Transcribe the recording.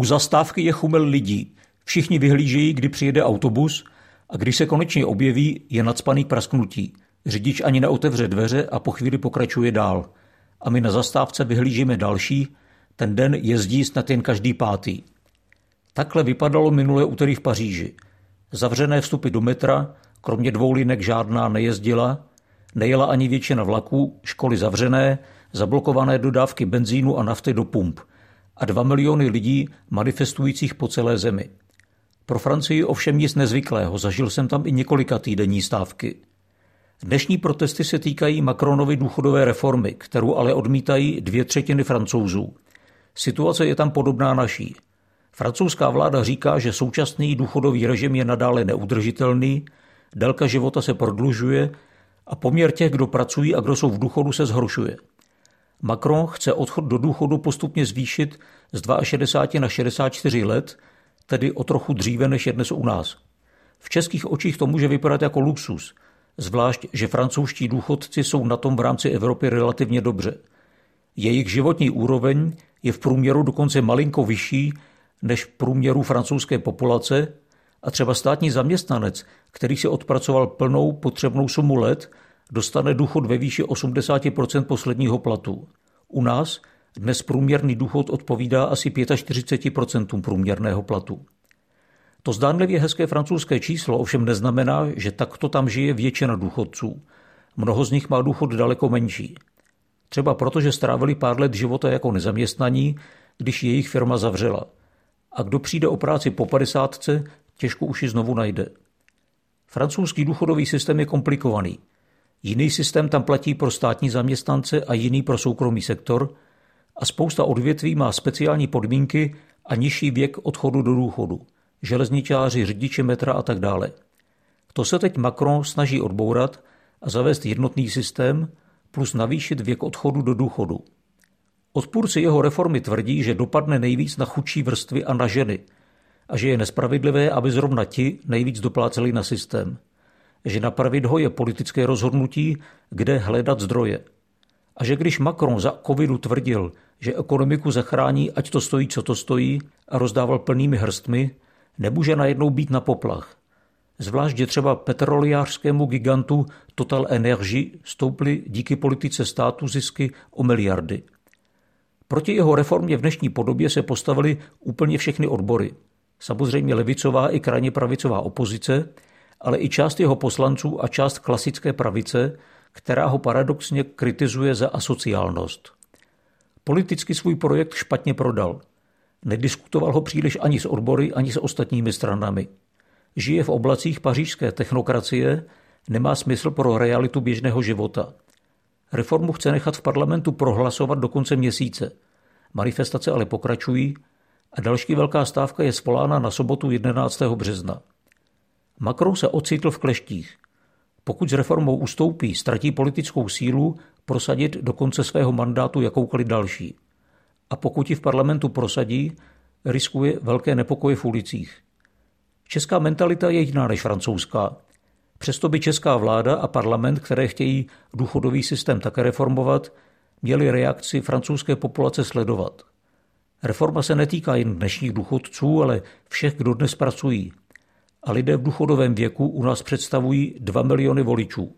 U zastávky je chumel lidí. Všichni vyhlížejí, kdy přijede autobus a když se konečně objeví, je nadspaný prasknutí. Řidič ani neotevře dveře a po chvíli pokračuje dál. A my na zastávce vyhlížíme další, ten den jezdí snad jen každý pátý. Takhle vypadalo minulé úterý v Paříži. Zavřené vstupy do metra, kromě dvou linek žádná nejezdila, nejela ani většina vlaků, školy zavřené, zablokované dodávky benzínu a nafty do pump a dva miliony lidí manifestujících po celé zemi. Pro Francii ovšem nic nezvyklého, zažil jsem tam i několika týdenní stávky. Dnešní protesty se týkají Macronovy důchodové reformy, kterou ale odmítají dvě třetiny francouzů. Situace je tam podobná naší. Francouzská vláda říká, že současný důchodový režim je nadále neudržitelný, délka života se prodlužuje a poměr těch, kdo pracují a kdo jsou v důchodu, se zhoršuje. Macron chce odchod do důchodu postupně zvýšit z 62 na 64 let, tedy o trochu dříve než je dnes u nás. V českých očích to může vypadat jako luxus, zvlášť, že francouzští důchodci jsou na tom v rámci Evropy relativně dobře. Jejich životní úroveň je v průměru dokonce malinko vyšší než v průměru francouzské populace a třeba státní zaměstnanec, který si odpracoval plnou potřebnou sumu let, dostane důchod ve výši 80% posledního platu. U nás dnes průměrný důchod odpovídá asi 45% průměrného platu. To zdánlivě hezké francouzské číslo ovšem neznamená, že takto tam žije většina důchodců. Mnoho z nich má důchod daleko menší. Třeba proto, že strávili pár let života jako nezaměstnaní, když jejich firma zavřela. A kdo přijde o práci po padesátce, těžko už ji znovu najde. Francouzský důchodový systém je komplikovaný. Jiný systém tam platí pro státní zaměstnance a jiný pro soukromý sektor a spousta odvětví má speciální podmínky a nižší věk odchodu do důchodu. Železničáři, řidiči metra a tak dále. To se teď Macron snaží odbourat a zavést jednotný systém plus navýšit věk odchodu do důchodu. Odpůrci jeho reformy tvrdí, že dopadne nejvíc na chudší vrstvy a na ženy a že je nespravedlivé, aby zrovna ti nejvíc dopláceli na systém že napravit ho je politické rozhodnutí, kde hledat zdroje. A že když Macron za covidu tvrdil, že ekonomiku zachrání, ať to stojí, co to stojí, a rozdával plnými hrstmi, nemůže najednou být na poplach. Zvlášť, že třeba petroliářskému gigantu Total Energy stouply díky politice státu zisky o miliardy. Proti jeho reformě v dnešní podobě se postavili úplně všechny odbory. Samozřejmě levicová i krajně pravicová opozice, ale i část jeho poslanců a část klasické pravice, která ho paradoxně kritizuje za asociálnost. Politicky svůj projekt špatně prodal. Nediskutoval ho příliš ani s odbory, ani s ostatními stranami. Žije v oblacích pařížské technokracie, nemá smysl pro realitu běžného života. Reformu chce nechat v parlamentu prohlasovat do konce měsíce. Manifestace ale pokračují a další velká stávka je svolána na sobotu 11. března. Macron se ocitl v kleštích. Pokud s reformou ustoupí, ztratí politickou sílu prosadit do konce svého mandátu jakoukoliv další. A pokud ji v parlamentu prosadí, riskuje velké nepokoje v ulicích. Česká mentalita je jiná než francouzská. Přesto by česká vláda a parlament, které chtějí důchodový systém také reformovat, měli reakci francouzské populace sledovat. Reforma se netýká jen dnešních důchodců, ale všech, kdo dnes pracují, a lidé v důchodovém věku u nás představují 2 miliony voličů.